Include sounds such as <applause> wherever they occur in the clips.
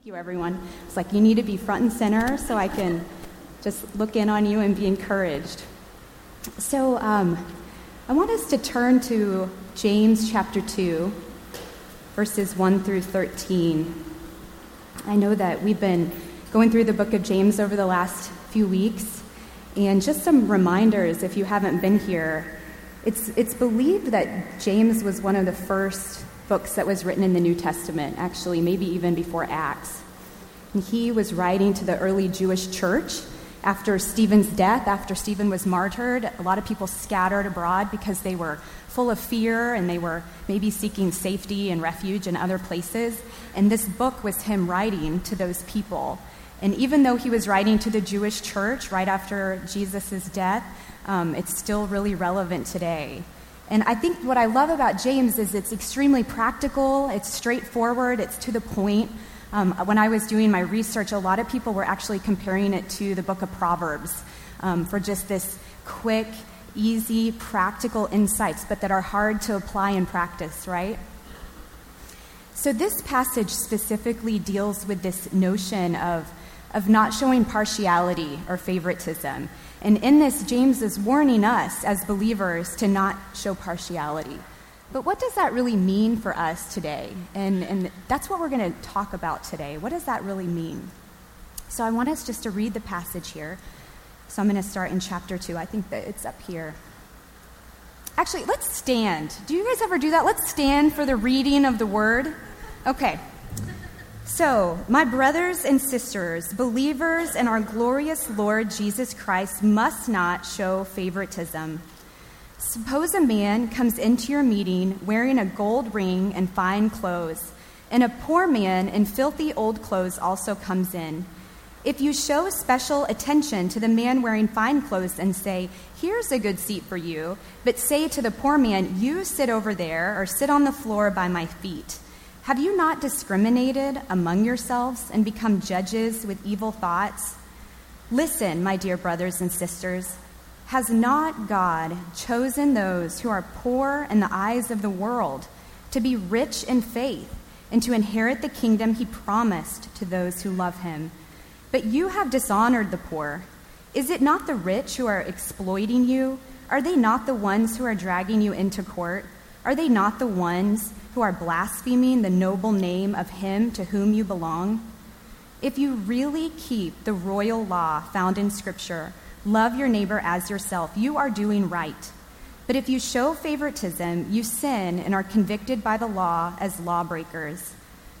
Thank you, everyone. It's like you need to be front and center so I can just look in on you and be encouraged. So, um, I want us to turn to James chapter 2, verses 1 through 13. I know that we've been going through the book of James over the last few weeks, and just some reminders if you haven't been here. It's, it's believed that James was one of the first books that was written in the New Testament, actually, maybe even before Acts. And he was writing to the early Jewish church after Stephen's death, after Stephen was martyred. A lot of people scattered abroad because they were full of fear and they were maybe seeking safety and refuge in other places. And this book was him writing to those people. And even though he was writing to the Jewish church right after Jesus' death, um, it's still really relevant today. And I think what I love about James is it's extremely practical, it's straightforward, it's to the point. Um, when I was doing my research, a lot of people were actually comparing it to the book of Proverbs um, for just this quick, easy, practical insights, but that are hard to apply in practice, right? So, this passage specifically deals with this notion of, of not showing partiality or favoritism. And in this, James is warning us as believers to not show partiality. But what does that really mean for us today? And, and that's what we're going to talk about today. What does that really mean? So I want us just to read the passage here. So I'm going to start in chapter 2. I think that it's up here. Actually, let's stand. Do you guys ever do that? Let's stand for the reading of the word. Okay. So, my brothers and sisters, believers in our glorious Lord Jesus Christ must not show favoritism. Suppose a man comes into your meeting wearing a gold ring and fine clothes, and a poor man in filthy old clothes also comes in. If you show special attention to the man wearing fine clothes and say, Here's a good seat for you, but say to the poor man, You sit over there or sit on the floor by my feet have you not discriminated among yourselves and become judges with evil thoughts? Listen, my dear brothers and sisters. Has not God chosen those who are poor in the eyes of the world to be rich in faith and to inherit the kingdom he promised to those who love him? But you have dishonored the poor. Is it not the rich who are exploiting you? Are they not the ones who are dragging you into court? Are they not the ones who are blaspheming the noble name of him to whom you belong? If you really keep the royal law found in Scripture, love your neighbor as yourself, you are doing right. But if you show favoritism, you sin and are convicted by the law as lawbreakers.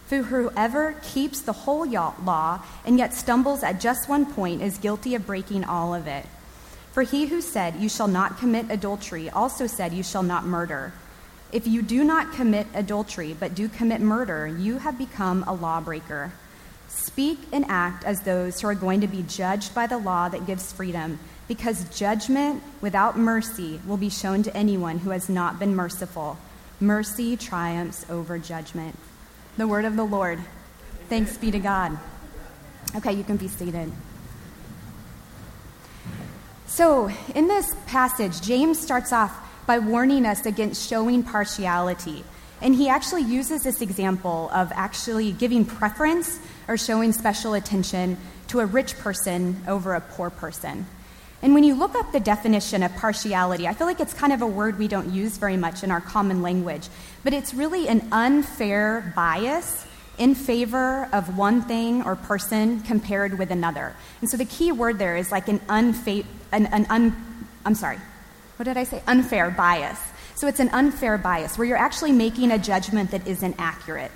For whoever keeps the whole law and yet stumbles at just one point is guilty of breaking all of it. For he who said, You shall not commit adultery, also said, You shall not murder. If you do not commit adultery, but do commit murder, you have become a lawbreaker. Speak and act as those who are going to be judged by the law that gives freedom, because judgment without mercy will be shown to anyone who has not been merciful. Mercy triumphs over judgment. The word of the Lord. Thanks be to God. Okay, you can be seated. So, in this passage, James starts off by warning us against showing partiality. And he actually uses this example of actually giving preference or showing special attention to a rich person over a poor person. And when you look up the definition of partiality, I feel like it's kind of a word we don't use very much in our common language, but it's really an unfair bias in favor of one thing or person compared with another. And so the key word there is like an unfair, an, an un, I'm sorry, what did I say? Unfair bias. So it's an unfair bias where you're actually making a judgment that isn't accurate.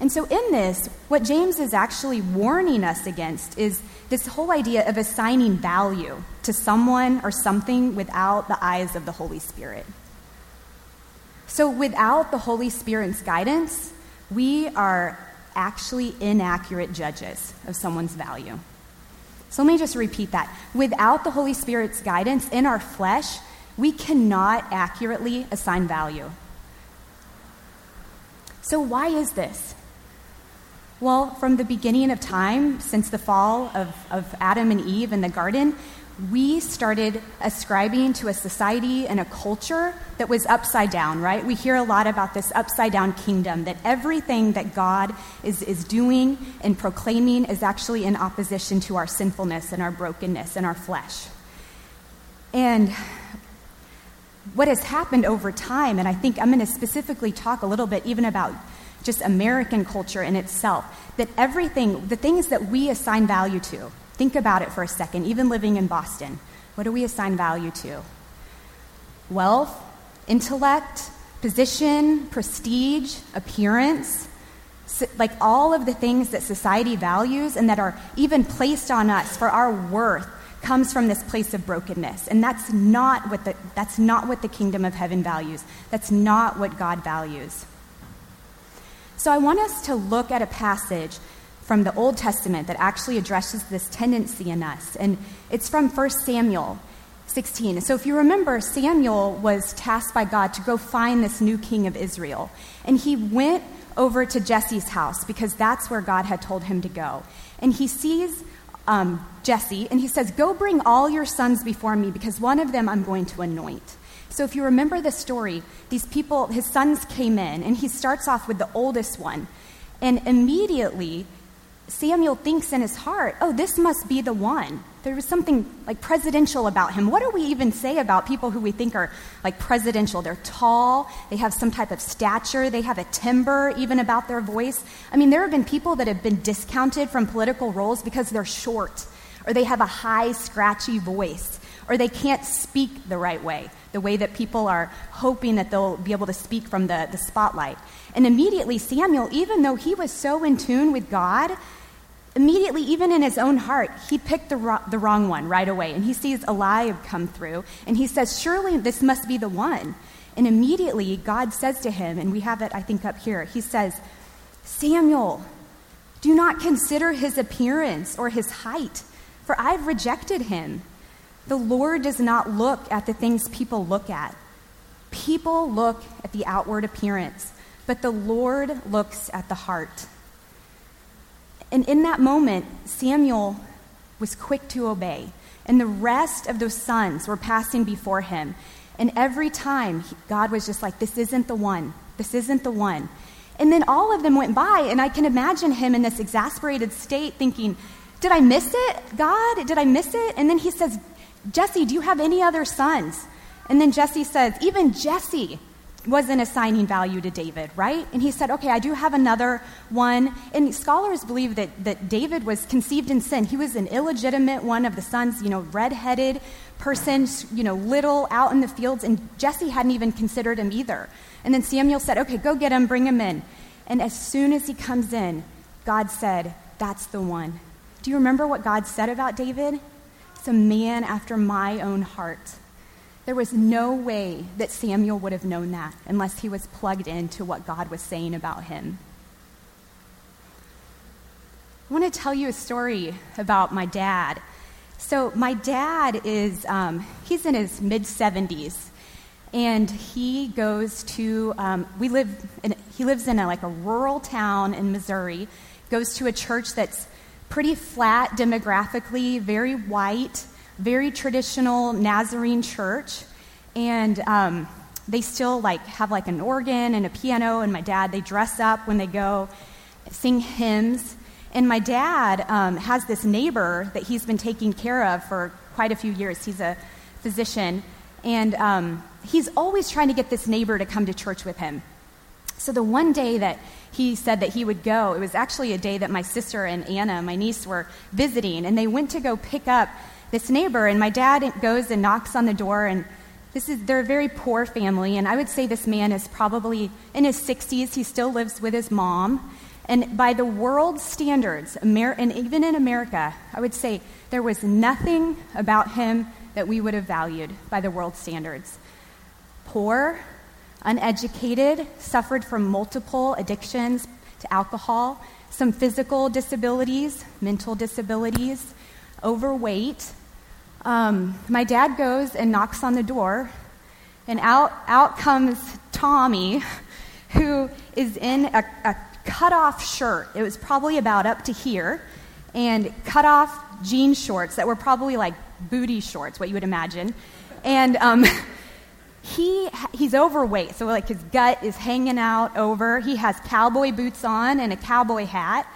And so, in this, what James is actually warning us against is this whole idea of assigning value to someone or something without the eyes of the Holy Spirit. So, without the Holy Spirit's guidance, we are actually inaccurate judges of someone's value. So let me just repeat that. Without the Holy Spirit's guidance in our flesh, we cannot accurately assign value. So, why is this? Well, from the beginning of time, since the fall of, of Adam and Eve in the garden, we started ascribing to a society and a culture that was upside down, right? We hear a lot about this upside down kingdom, that everything that God is, is doing and proclaiming is actually in opposition to our sinfulness and our brokenness and our flesh. And what has happened over time, and I think I'm going to specifically talk a little bit even about just American culture in itself, that everything, the things that we assign value to, think about it for a second, even living in Boston, what do we assign value to? Wealth, intellect, position, prestige, appearance, like all of the things that society values and that are even placed on us for our worth comes from this place of brokenness. And that's not what the that's not what the kingdom of heaven values. That's not what god values. So I want us to look at a passage from the Old Testament that actually addresses this tendency in us. And it's from 1 Samuel 16. So if you remember, Samuel was tasked by God to go find this new king of Israel. And he went over to Jesse's house because that's where God had told him to go. And he sees um, Jesse and he says, Go bring all your sons before me because one of them I'm going to anoint. So if you remember the story, these people, his sons came in, and he starts off with the oldest one. And immediately, Samuel thinks in his heart, oh, this must be the one. There was something like presidential about him. What do we even say about people who we think are like presidential? They're tall, they have some type of stature, they have a timbre even about their voice. I mean, there have been people that have been discounted from political roles because they're short or they have a high, scratchy voice or they can't speak the right way, the way that people are hoping that they'll be able to speak from the, the spotlight. And immediately, Samuel, even though he was so in tune with God, immediately, even in his own heart, he picked the, ro- the wrong one right away. And he sees Eliab come through, and he says, Surely this must be the one. And immediately, God says to him, and we have it, I think, up here, he says, Samuel, do not consider his appearance or his height, for I've rejected him. The Lord does not look at the things people look at. People look at the outward appearance, but the Lord looks at the heart. And in that moment, Samuel was quick to obey, and the rest of those sons were passing before him. And every time, God was just like, This isn't the one. This isn't the one. And then all of them went by, and I can imagine him in this exasperated state thinking, Did I miss it, God? Did I miss it? And then he says, Jesse, do you have any other sons? And then Jesse says, even Jesse wasn't assigning value to David, right? And he said, okay, I do have another one. And scholars believe that, that David was conceived in sin. He was an illegitimate one of the sons, you know, redheaded person, you know, little out in the fields. And Jesse hadn't even considered him either. And then Samuel said, okay, go get him, bring him in. And as soon as he comes in, God said, that's the one. Do you remember what God said about David? A man after my own heart. There was no way that Samuel would have known that unless he was plugged into what God was saying about him. I want to tell you a story about my dad. So, my dad is, um, he's in his mid 70s, and he goes to, um, we live, in, he lives in a, like a rural town in Missouri, goes to a church that's pretty flat demographically, very white, very traditional Nazarene church. And um, they still like have like an organ and a piano. And my dad, they dress up when they go sing hymns. And my dad um, has this neighbor that he's been taking care of for quite a few years. He's a physician. And um, he's always trying to get this neighbor to come to church with him. So the one day that he said that he would go, it was actually a day that my sister and Anna, my niece, were visiting, and they went to go pick up this neighbor. And my dad goes and knocks on the door, and this is they're a very poor family, and I would say this man is probably in his 60s. He still lives with his mom. And by the world standards, Amer- and even in America, I would say there was nothing about him that we would have valued by the world standards. Poor, uneducated, suffered from multiple addictions to alcohol, some physical disabilities, mental disabilities, overweight. Um, my dad goes and knocks on the door, and out, out comes Tommy, who is in a, a cut off shirt. It was probably about up to here, and cut off jean shorts that were probably like booty shorts, what you would imagine. And um, <laughs> he, he's overweight, so like his gut is hanging out over. He has cowboy boots on and a cowboy hat.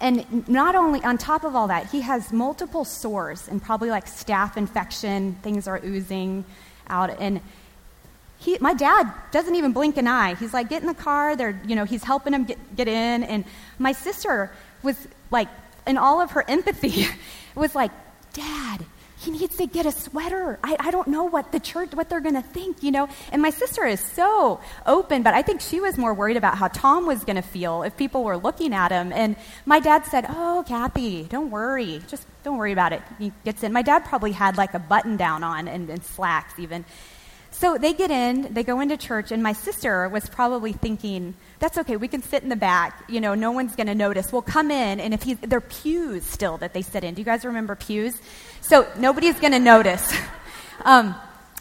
And not only, on top of all that, he has multiple sores and probably like staph infection, things are oozing out. And he, my dad doesn't even blink an eye. He's like, get in the car. They're, you know, he's helping him get, get in. And my sister was like, in all of her empathy, <laughs> was like, Dad, he needs to get a sweater. I, I don't know what the church, what they're going to think, you know? And my sister is so open, but I think she was more worried about how Tom was going to feel if people were looking at him. And my dad said, Oh, Kathy, don't worry. Just don't worry about it. He gets in. My dad probably had like a button down on and, and slacks even. So they get in, they go into church, and my sister was probably thinking, that's okay, we can sit in the back. You know, no one's going to notice. We'll come in, and if he's, they're pews still that they sit in. Do you guys remember pews? So nobody's going to notice. <laughs> um,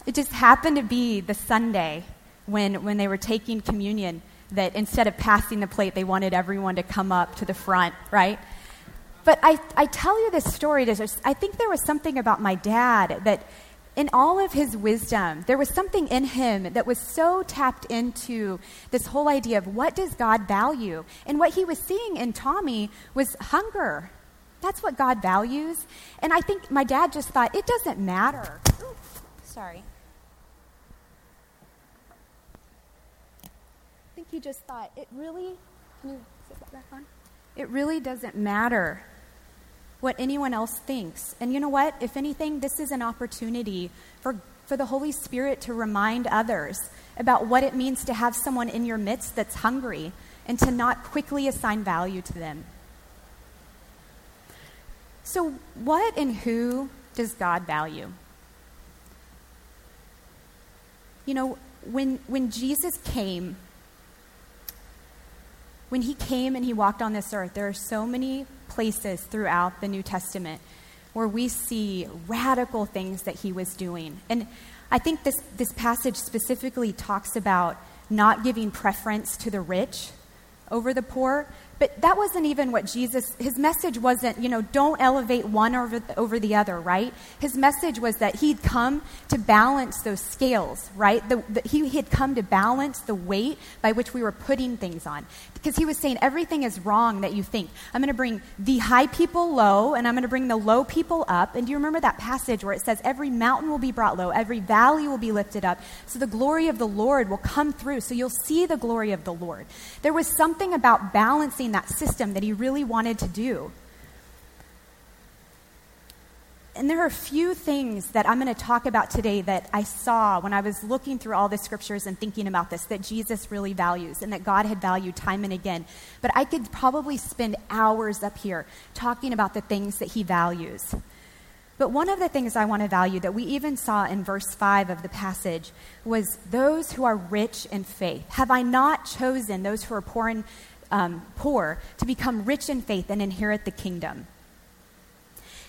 it just happened to be the Sunday when, when they were taking communion that instead of passing the plate, they wanted everyone to come up to the front, right? But I, I tell you this story, to I think there was something about my dad that in all of his wisdom, there was something in him that was so tapped into this whole idea of what does God value? And what he was seeing in Tommy was hunger. That's what God values. And I think my dad just thought, it doesn't matter. Ooh, sorry. I think he just thought, it really, can you sit that back on? It really doesn't matter what anyone else thinks. And you know what? If anything, this is an opportunity for, for the Holy Spirit to remind others about what it means to have someone in your midst that's hungry and to not quickly assign value to them. So, what and who does God value? You know, when, when Jesus came, when he came and he walked on this earth, there are so many places throughout the New Testament where we see radical things that he was doing. And I think this, this passage specifically talks about not giving preference to the rich over the poor, but that wasn't even what Jesus, his message wasn't, you know, don't elevate one over the, over the other, right? His message was that he'd come to balance those scales, right? The, the, he had come to balance the weight by which we were putting things on. Because he was saying everything is wrong that you think. I'm going to bring the high people low, and I'm going to bring the low people up. And do you remember that passage where it says, every mountain will be brought low, every valley will be lifted up, so the glory of the Lord will come through, so you'll see the glory of the Lord. There was something about balancing that system that he really wanted to do. And there are a few things that I'm going to talk about today that I saw when I was looking through all the scriptures and thinking about this that Jesus really values and that God had valued time and again. But I could probably spend hours up here talking about the things that he values. But one of the things I want to value that we even saw in verse 5 of the passage was those who are rich in faith. Have I not chosen those who are poor in um, poor to become rich in faith and inherit the kingdom.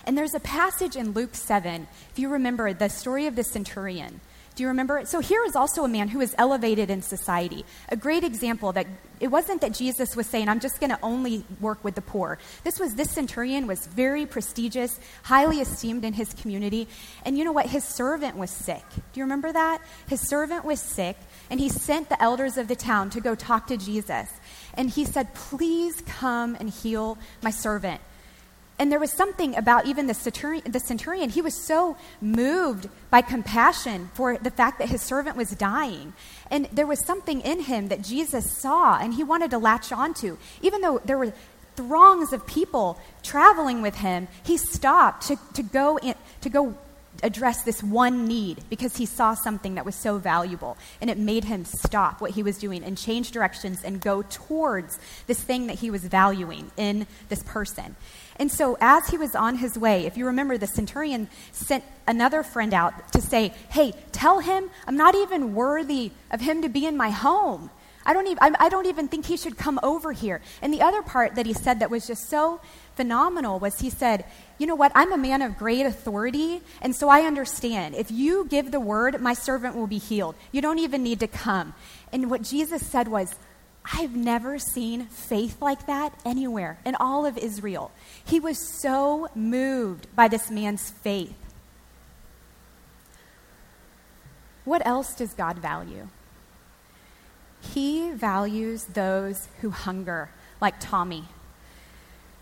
And there's a passage in Luke 7, if you remember the story of the centurion. Do you remember it? So here is also a man who is elevated in society. A great example that it wasn't that Jesus was saying, I'm just going to only work with the poor. This was, this centurion was very prestigious, highly esteemed in his community. And you know what? His servant was sick. Do you remember that? His servant was sick, and he sent the elders of the town to go talk to Jesus. And he said, Please come and heal my servant. And there was something about even the centurion, the centurion, he was so moved by compassion for the fact that his servant was dying. And there was something in him that Jesus saw and he wanted to latch onto. Even though there were throngs of people traveling with him, he stopped to, to, go, in, to go address this one need because he saw something that was so valuable. And it made him stop what he was doing and change directions and go towards this thing that he was valuing in this person. And so, as he was on his way, if you remember, the centurion sent another friend out to say, Hey, tell him I'm not even worthy of him to be in my home. I don't, even, I don't even think he should come over here. And the other part that he said that was just so phenomenal was he said, You know what? I'm a man of great authority, and so I understand. If you give the word, my servant will be healed. You don't even need to come. And what Jesus said was, I've never seen faith like that anywhere in all of Israel. He was so moved by this man's faith. What else does God value? He values those who hunger, like Tommy.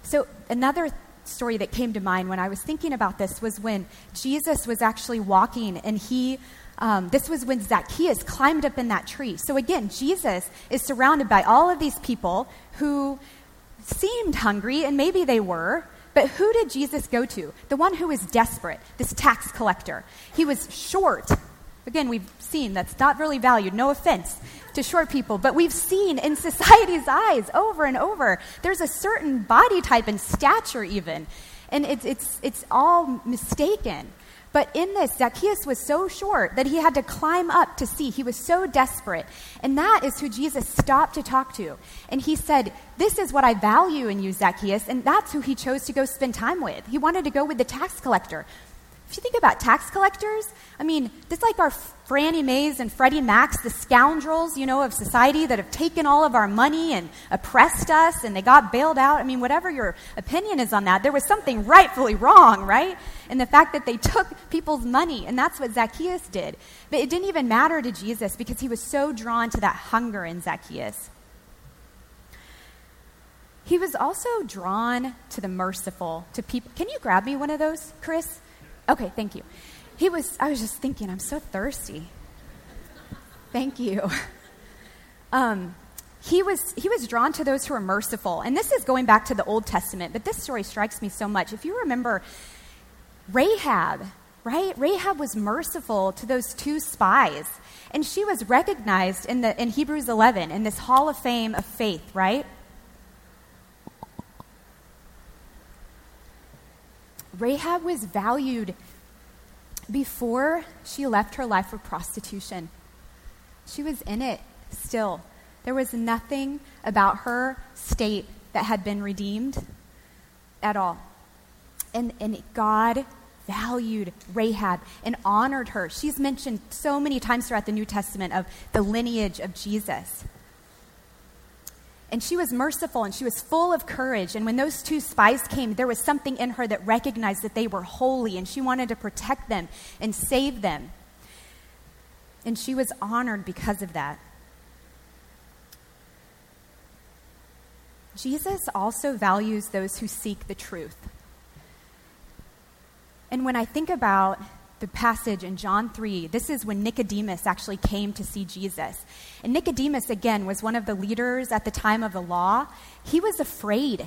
So, another story that came to mind when I was thinking about this was when Jesus was actually walking and he um, this was when Zacchaeus climbed up in that tree. So again, Jesus is surrounded by all of these people who seemed hungry, and maybe they were, but who did Jesus go to? The one who was desperate, this tax collector. He was short. Again, we've seen that's not really valued, no offense to short people, but we've seen in <laughs> society's eyes over and over, there's a certain body type and stature, even, and it's, it's, it's all mistaken. But in this, Zacchaeus was so short that he had to climb up to see. He was so desperate. And that is who Jesus stopped to talk to. And he said, This is what I value in you, Zacchaeus. And that's who he chose to go spend time with. He wanted to go with the tax collector if you think about tax collectors, I mean, it's like our Franny Mays and Freddie Macs, the scoundrels, you know, of society that have taken all of our money and oppressed us and they got bailed out. I mean, whatever your opinion is on that, there was something rightfully wrong, right? And the fact that they took people's money, and that's what Zacchaeus did. But it didn't even matter to Jesus because he was so drawn to that hunger in Zacchaeus. He was also drawn to the merciful, to people. Can you grab me one of those, Chris? Okay, thank you. He was, I was just thinking, I'm so thirsty. Thank you. <laughs> Um, he was, he was drawn to those who are merciful. And this is going back to the Old Testament, but this story strikes me so much. If you remember Rahab, right? Rahab was merciful to those two spies. And she was recognized in, the, in Hebrews 11 in this hall of fame of faith, right? Rahab was valued before she left her life of prostitution. She was in it still. There was nothing about her state that had been redeemed at all. And, and God valued Rahab and honored her. She's mentioned so many times throughout the New Testament of the lineage of Jesus. And she was merciful and she was full of courage. And when those two spies came, there was something in her that recognized that they were holy and she wanted to protect them and save them. And she was honored because of that. Jesus also values those who seek the truth. And when I think about the passage in John 3, this is when Nicodemus actually came to see Jesus. And Nicodemus, again, was one of the leaders at the time of the law. He was afraid.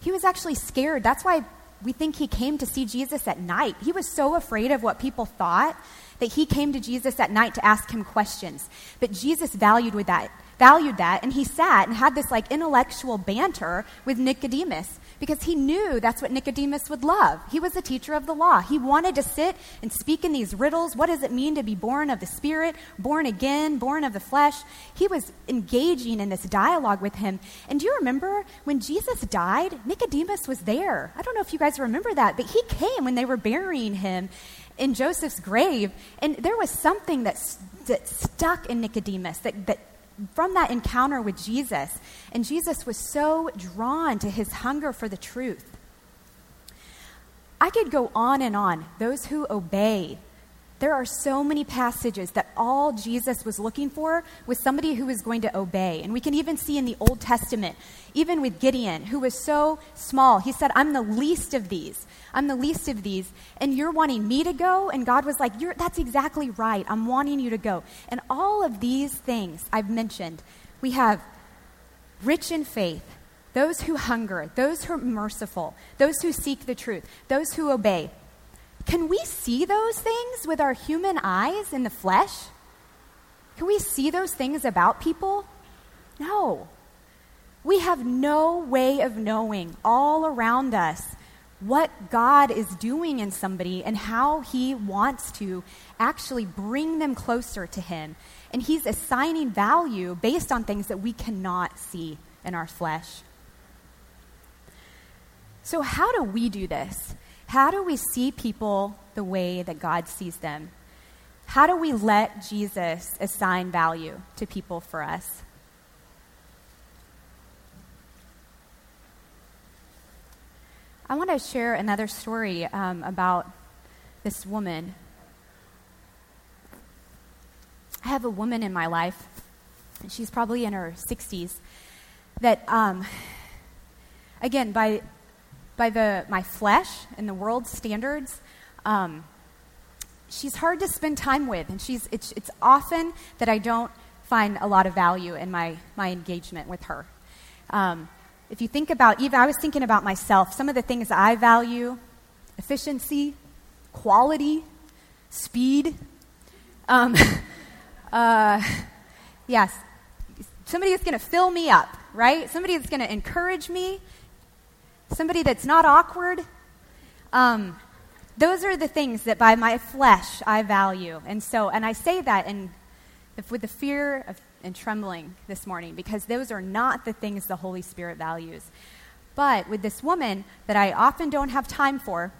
He was actually scared. That's why we think he came to see Jesus at night. He was so afraid of what people thought that he came to Jesus at night to ask him questions. But Jesus valued with that, valued that, and he sat and had this like intellectual banter with Nicodemus because he knew that's what Nicodemus would love. He was a teacher of the law. He wanted to sit and speak in these riddles. What does it mean to be born of the Spirit, born again, born of the flesh? He was engaging in this dialogue with him. And do you remember when Jesus died? Nicodemus was there. I don't know if you guys remember that, but he came when they were burying him in Joseph's grave, and there was something that, that stuck in Nicodemus that, that from that encounter with Jesus. And Jesus was so drawn to his hunger for the truth. I could go on and on. Those who obey. There are so many passages that all Jesus was looking for was somebody who was going to obey. And we can even see in the Old Testament, even with Gideon, who was so small, he said, I'm the least of these. I'm the least of these, and you're wanting me to go? And God was like, That's exactly right. I'm wanting you to go. And all of these things I've mentioned, we have rich in faith, those who hunger, those who are merciful, those who seek the truth, those who obey. Can we see those things with our human eyes in the flesh? Can we see those things about people? No. We have no way of knowing all around us what God is doing in somebody and how He wants to actually bring them closer to Him. And He's assigning value based on things that we cannot see in our flesh. So, how do we do this? How do we see people the way that God sees them? How do we let Jesus assign value to people for us? I want to share another story um, about this woman. I have a woman in my life, she's probably in her 60s, that, um, again, by by the, my flesh and the world's standards, um, she's hard to spend time with. And she's, it's, it's often that I don't find a lot of value in my, my engagement with her. Um, if you think about, even I was thinking about myself, some of the things I value efficiency, quality, speed. Um, <laughs> uh, yes, somebody that's going to fill me up, right? Somebody that's going to encourage me, somebody that's not awkward. Um, those are the things that by my flesh I value. And so, and I say that in, with the fear of and trembling this morning because those are not the things the Holy Spirit values. But with this woman that I often don't have time for,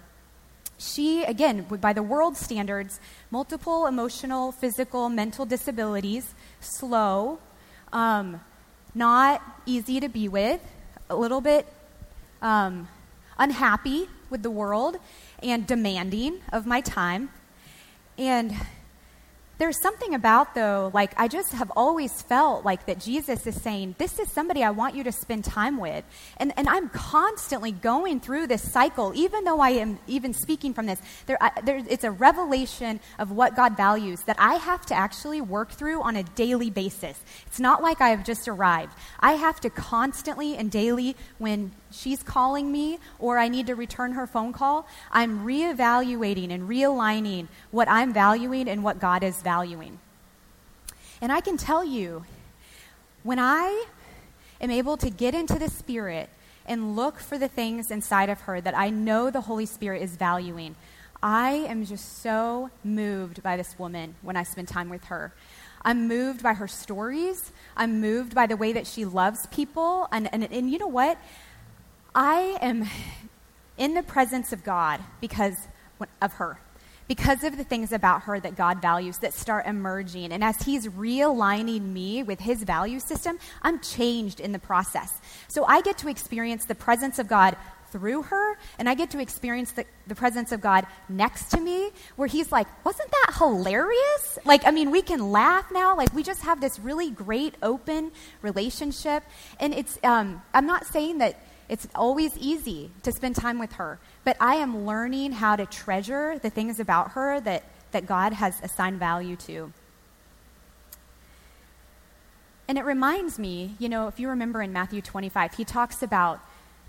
she, again, by the world standards, multiple emotional, physical, mental disabilities, slow, um, not easy to be with, a little bit um, unhappy with the world, and demanding of my time. And there's something about, though, like I just have always felt like that Jesus is saying, This is somebody I want you to spend time with. And, and I'm constantly going through this cycle, even though I am even speaking from this. There, I, there, it's a revelation of what God values that I have to actually work through on a daily basis. It's not like I have just arrived. I have to constantly and daily, when she's calling me or I need to return her phone call, I'm reevaluating and realigning what I'm valuing and what God is valuing. And I can tell you, when I am able to get into the Spirit and look for the things inside of her that I know the Holy Spirit is valuing, I am just so moved by this woman when I spend time with her. I'm moved by her stories. I'm moved by the way that she loves people. And, and, and you know what? I am in the presence of God because of her, because of the things about her that God values that start emerging. And as He's realigning me with His value system, I'm changed in the process. So I get to experience the presence of God through her, and I get to experience the, the presence of God next to me, where He's like, Wasn't that hilarious? Like, I mean, we can laugh now. Like, we just have this really great, open relationship. And it's, um, I'm not saying that it's always easy to spend time with her, but I am learning how to treasure the things about her that, that God has assigned value to. And it reminds me, you know, if you remember in Matthew 25, he talks about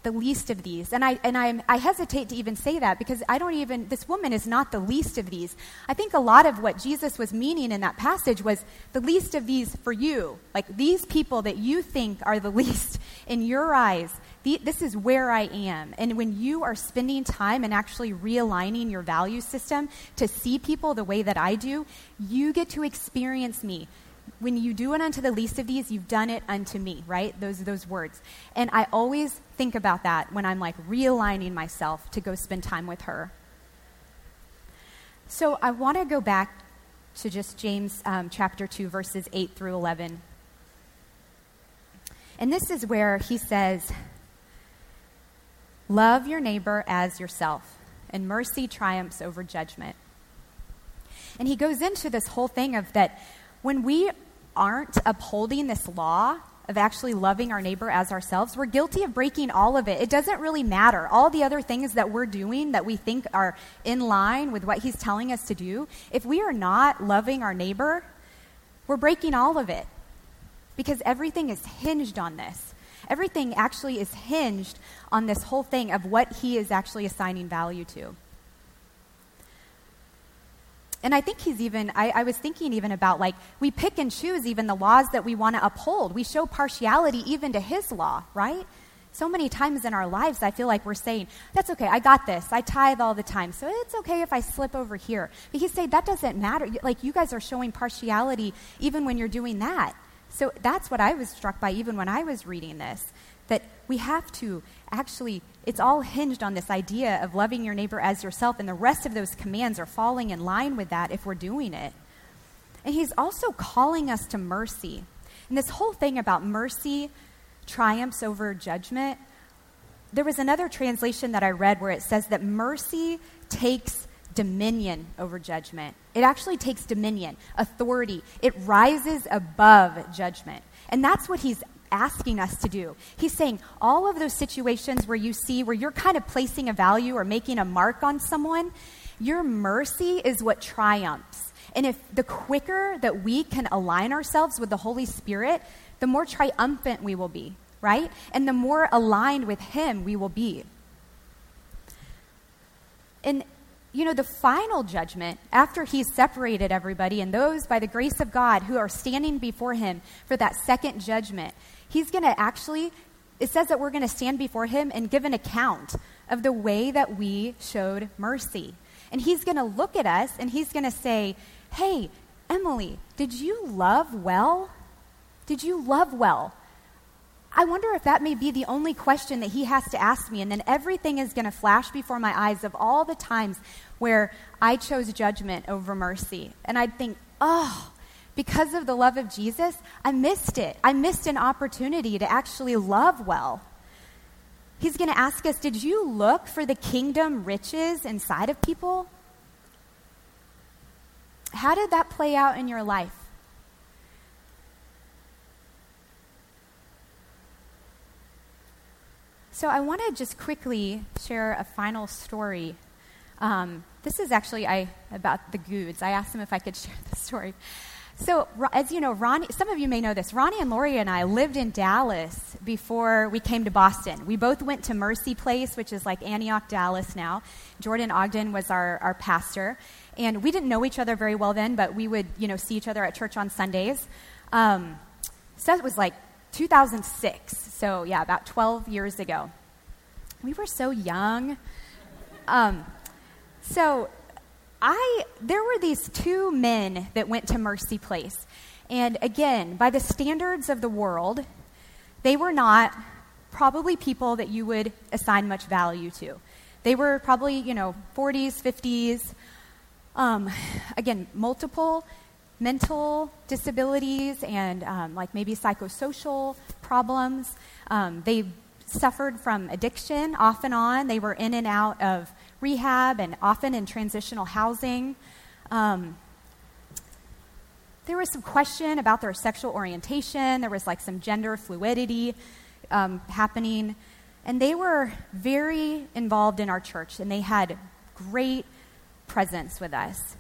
the least of these. And I, and I, I hesitate to even say that because I don't even, this woman is not the least of these. I think a lot of what Jesus was meaning in that passage was the least of these for you. Like these people that you think are the <laughs> least in your eyes, the, this is where I am. And when you are spending time and actually realigning your value system to see people the way that I do, you get to experience me when you do it unto the least of these, you've done it unto me, right? Those those words. And I always think about that when I'm like realigning myself to go spend time with her. So I want to go back to just James um, chapter 2, verses 8 through 11. And this is where he says, Love your neighbor as yourself, and mercy triumphs over judgment. And he goes into this whole thing of that when we aren't upholding this law of actually loving our neighbor as ourselves, we're guilty of breaking all of it. It doesn't really matter. All the other things that we're doing that we think are in line with what he's telling us to do, if we are not loving our neighbor, we're breaking all of it. Because everything is hinged on this. Everything actually is hinged on this whole thing of what he is actually assigning value to. And I think he's even, I, I, was thinking even about like, we pick and choose even the laws that we want to uphold. We show partiality even to his law, right? So many times in our lives, I feel like we're saying, that's okay, I got this. I tithe all the time, so it's okay if I slip over here. But he's saying that doesn't matter. Like, you guys are showing partiality even when you're doing that. So that's what I was struck by even when I was reading this that we have to actually, it's all hinged on this idea of loving your neighbor as yourself, and the rest of those commands are falling in line with that if we're doing it. And he's also calling us to mercy. And this whole thing about mercy triumphs over judgment, there was another translation that I read where it says that mercy takes dominion over judgment. It actually takes dominion, authority. It rises above judgment. And that's what he's asking us to do. He's saying all of those situations where you see where you're kind of placing a value or making a mark on someone, your mercy is what triumphs. And if the quicker that we can align ourselves with the Holy Spirit, the more triumphant we will be, right? And the more aligned with Him we will be. And you know, the final judgment, after he's separated everybody and those by the grace of God who are standing before him for that second judgment, he's going to actually, it says that we're going to stand before him and give an account of the way that we showed mercy. And he's going to look at us and he's going to say, Hey, Emily, did you love well? Did you love well? I wonder if that may be the only question that he has to ask me. And then everything is going to flash before my eyes of all the times where I chose judgment over mercy. And I'd think, oh, because of the love of Jesus, I missed it. I missed an opportunity to actually love well. He's going to ask us Did you look for the kingdom riches inside of people? How did that play out in your life? So, I want to just quickly share a final story. Um, this is actually I, about the Goods. I asked them if I could <laughs> share the story. So, as you know, Ronnie, some of you may know this. Ronnie and Lori and I lived in Dallas before we came to Boston. We both went to Mercy Place, which is like Antioch, Dallas now. Jordan Ogden was our, our pastor. And we didn't know each other very well then, but we would, you know, see each other at church on Sundays. Um, so it was like 2006. So, yeah, about 12 years ago. We were so young. Um, so, I, there were these two men that went to Mercy Place. And again, by the standards of the world, they were not probably people that you would assign much value to. They were probably, you know, 40s, 50s. Um, again, multiple mental disabilities and um, like maybe psychosocial problems. Um, they suffered from addiction off and on. They were in and out of rehab and often in transitional housing. Um, there was some question about their sexual orientation. There was like some gender fluidity um, happening. And they were very involved in our church, and they had great presence with us.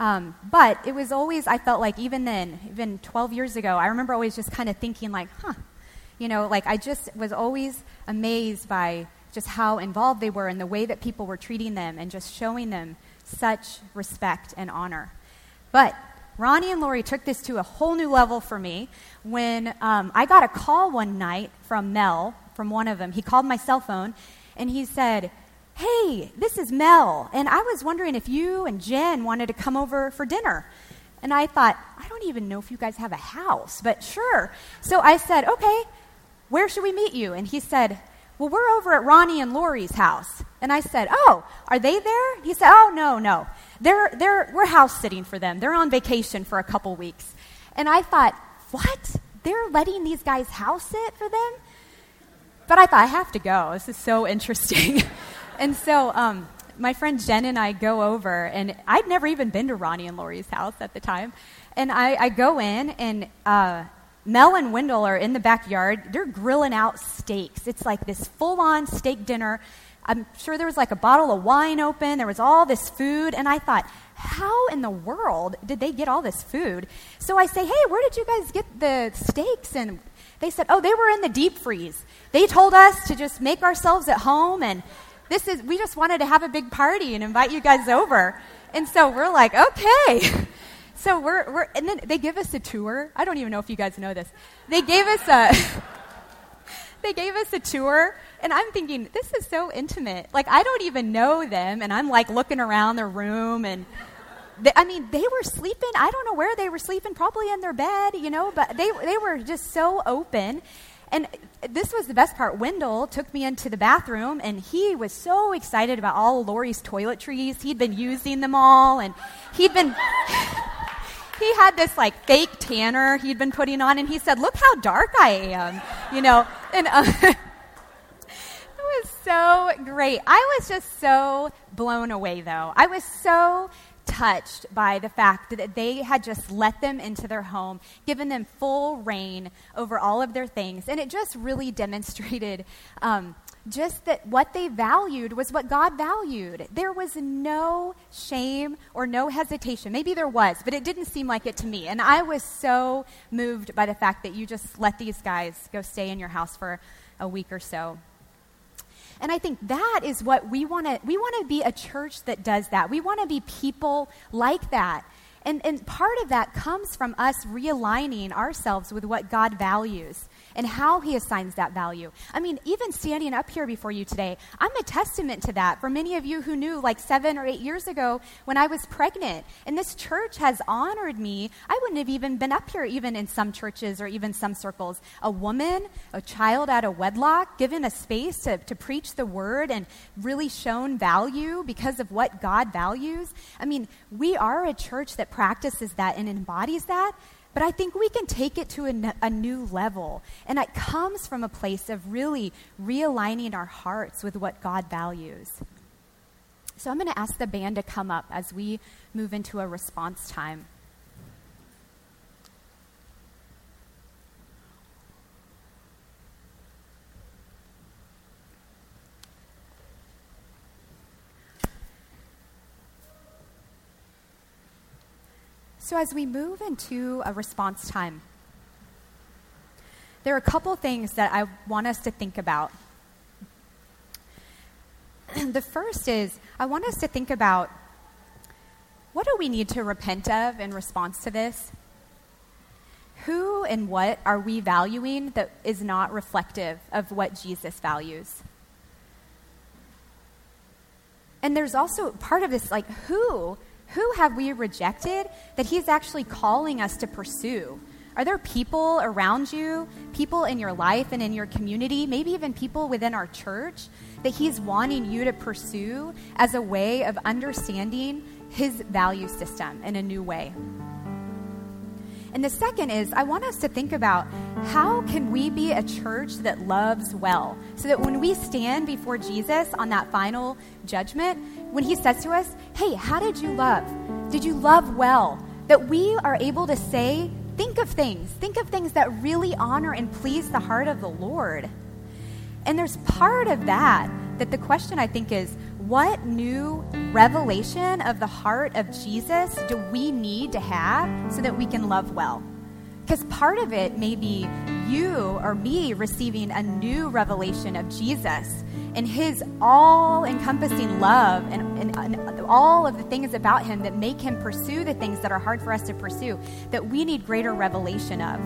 Um, but it was always, I felt like, even then, even 12 years ago, I remember always just kind of thinking, like, huh, you know, like I just was always amazed by just how involved they were and the way that people were treating them and just showing them such respect and honor. But Ronnie and Lori took this to a whole new level for me when um, I got a call one night from Mel, from one of them. He called my cell phone and he said, Hey, this is Mel, and I was wondering if you and Jen wanted to come over for dinner. And I thought, I don't even know if you guys have a house, but sure. So I said, Okay, where should we meet you? And he said, Well, we're over at Ronnie and Lori's house. And I said, Oh, are they there? He said, Oh, no, no. They're, they're, we're house sitting for them. They're on vacation for a couple weeks. And I thought, What? They're letting these guys house sit for them? But I thought, I have to go. This is so interesting. <laughs> and so um, my friend Jen and I go over, and I'd never even been to Ronnie and Lori's house at the time. And I, I go in, and uh, Mel and Wendell are in the backyard. They're grilling out steaks. It's like this full on steak dinner. I'm sure there was like a bottle of wine open. There was all this food. And I thought, how in the world did they get all this food? So I say, hey, where did you guys get the steaks? And they said, oh, they were in the deep freeze. They told us to just make ourselves at home and this is, we just wanted to have a big party and invite you guys over. And so we're like, okay. <laughs> So we're, we're, and then they give us a tour. I don't even know if you guys know this. They gave us a, <laughs> they gave us a tour, and I'm thinking, this is so intimate. Like, I don't even know them, and I'm like looking around the room, and they, I mean, they were sleeping. I don't know where they were sleeping, probably in their bed, you know, but they, they were just so open. And this was the best part. Wendell took me into the bathroom, and he was so excited about all Lori's toiletries. He'd been using them all, and he'd been. <laughs> he had this like fake tanner he'd been putting on, and he said, "Look how dark I am," you know. And uh, <laughs> it was so great. I was just so blown away, though. I was so touched by the fact that they had just let them into their home, given them full rein over all of their things. And it just really <laughs> demonstrated um, just that what they valued was what God valued. There was no shame or no hesitation. Maybe there was, but it didn't seem like it to me. And I was so moved by the fact that you just let these guys go stay in your house for a week or so. And I think that is what we want to we want to be a church that does that. We want to be people like that. And, and part of that comes from us realigning ourselves with what God values and how he assigns that value. I mean, even standing up here before you today, I'm a testament to that for many of you who knew like seven or eight years ago when I was pregnant. And this church has honored me. I wouldn't have even been up here, even in some churches or even some circles. A woman, a child out of wedlock, given a space to, to preach the word and really shown value because of what God values. I mean, we are a church that practices that and embodies that. But I think we can take it to a, new level. And it comes from a place of really realigning our hearts with what God values. So I'm going to ask the band to come up as we move into a response time. So, as we move into a response time, there are a couple things that I want us to think about. <clears throat> the first is I want us to think about what do we need to repent of in response to this? Who and what are we valuing that is not reflective of what Jesus values? And there's also part of this like, who who have we rejected that He's actually calling us to pursue? Are there people around you, people in your life and in your community, maybe even people within our church, that He's wanting you to pursue as a way of understanding His value system in a new way? And the second is I want us to think about how can we be a church that loves well so that when we stand before Jesus on that final judgment, when he says to us, "Hey, how did you love? Did you love well?" that we are able to say, think of things, think of things that really honor and please the heart of the Lord. And there's part of that that the question I think is what new revelation of the heart of Jesus do we need to have so that we can love well? Because part of it may be you or me receiving a new revelation of Jesus and his all encompassing love and, and, and, all of the things about him that make him pursue the things that are hard for us to pursue that we need greater revelation of.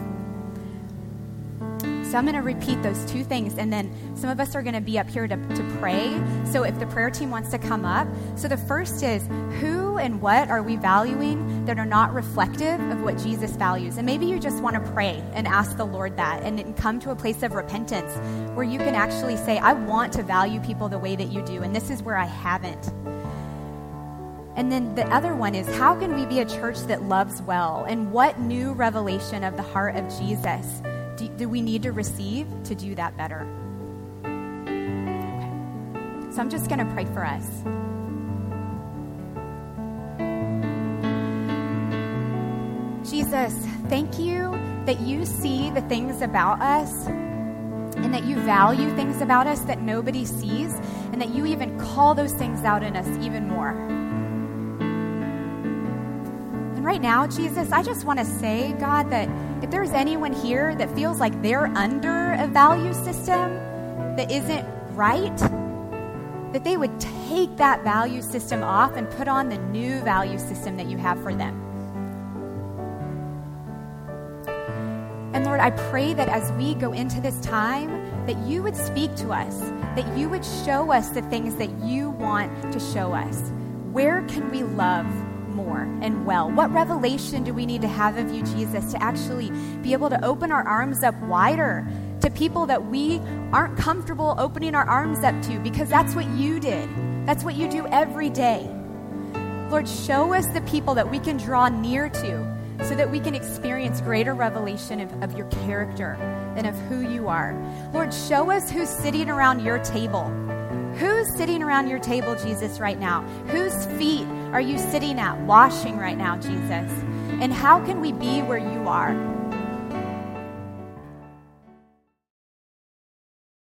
So I'm going to repeat those two things, and then some of us are going to be up here to, to pray. So if the prayer team wants to come up. So the first is who and what are we valuing that are not reflective of what Jesus values? And maybe you just want to pray and ask the Lord that and come to a place of repentance where you can actually say, I want to value people the way that you do, and this is where I haven't. And then the other one is how can we be a church that loves well? And what new revelation of the heart of Jesus do, do we need to receive to do that better? Okay. So I'm just going to pray for us. Jesus, thank you that you see the things about us and that you value things about us that nobody sees, and that you even call those things out in us even more. And right now, Jesus, I just want to say, God, that if there's anyone here that feels like they're under a value system that isn't right, that they would take that value system off and put on the new value system that you have for them. And Lord, I pray that as we go into this time, that you would speak to us, that you would show us the things that you want to show us. Where can we love more and well? What revelation do we need to have of you, Jesus, to actually be able to open our arms up wider to people that we aren't comfortable opening our arms up to because that's what you did? That's what you do every day. Lord, show us the people that we can draw near to so that we can experience greater revelation of, of your character and of who you are. Lord, show us who's sitting around your table Who's sitting around your table, Jesus, right now? Whose feet are you sitting at, washing right now, Jesus? And how can we be where you are?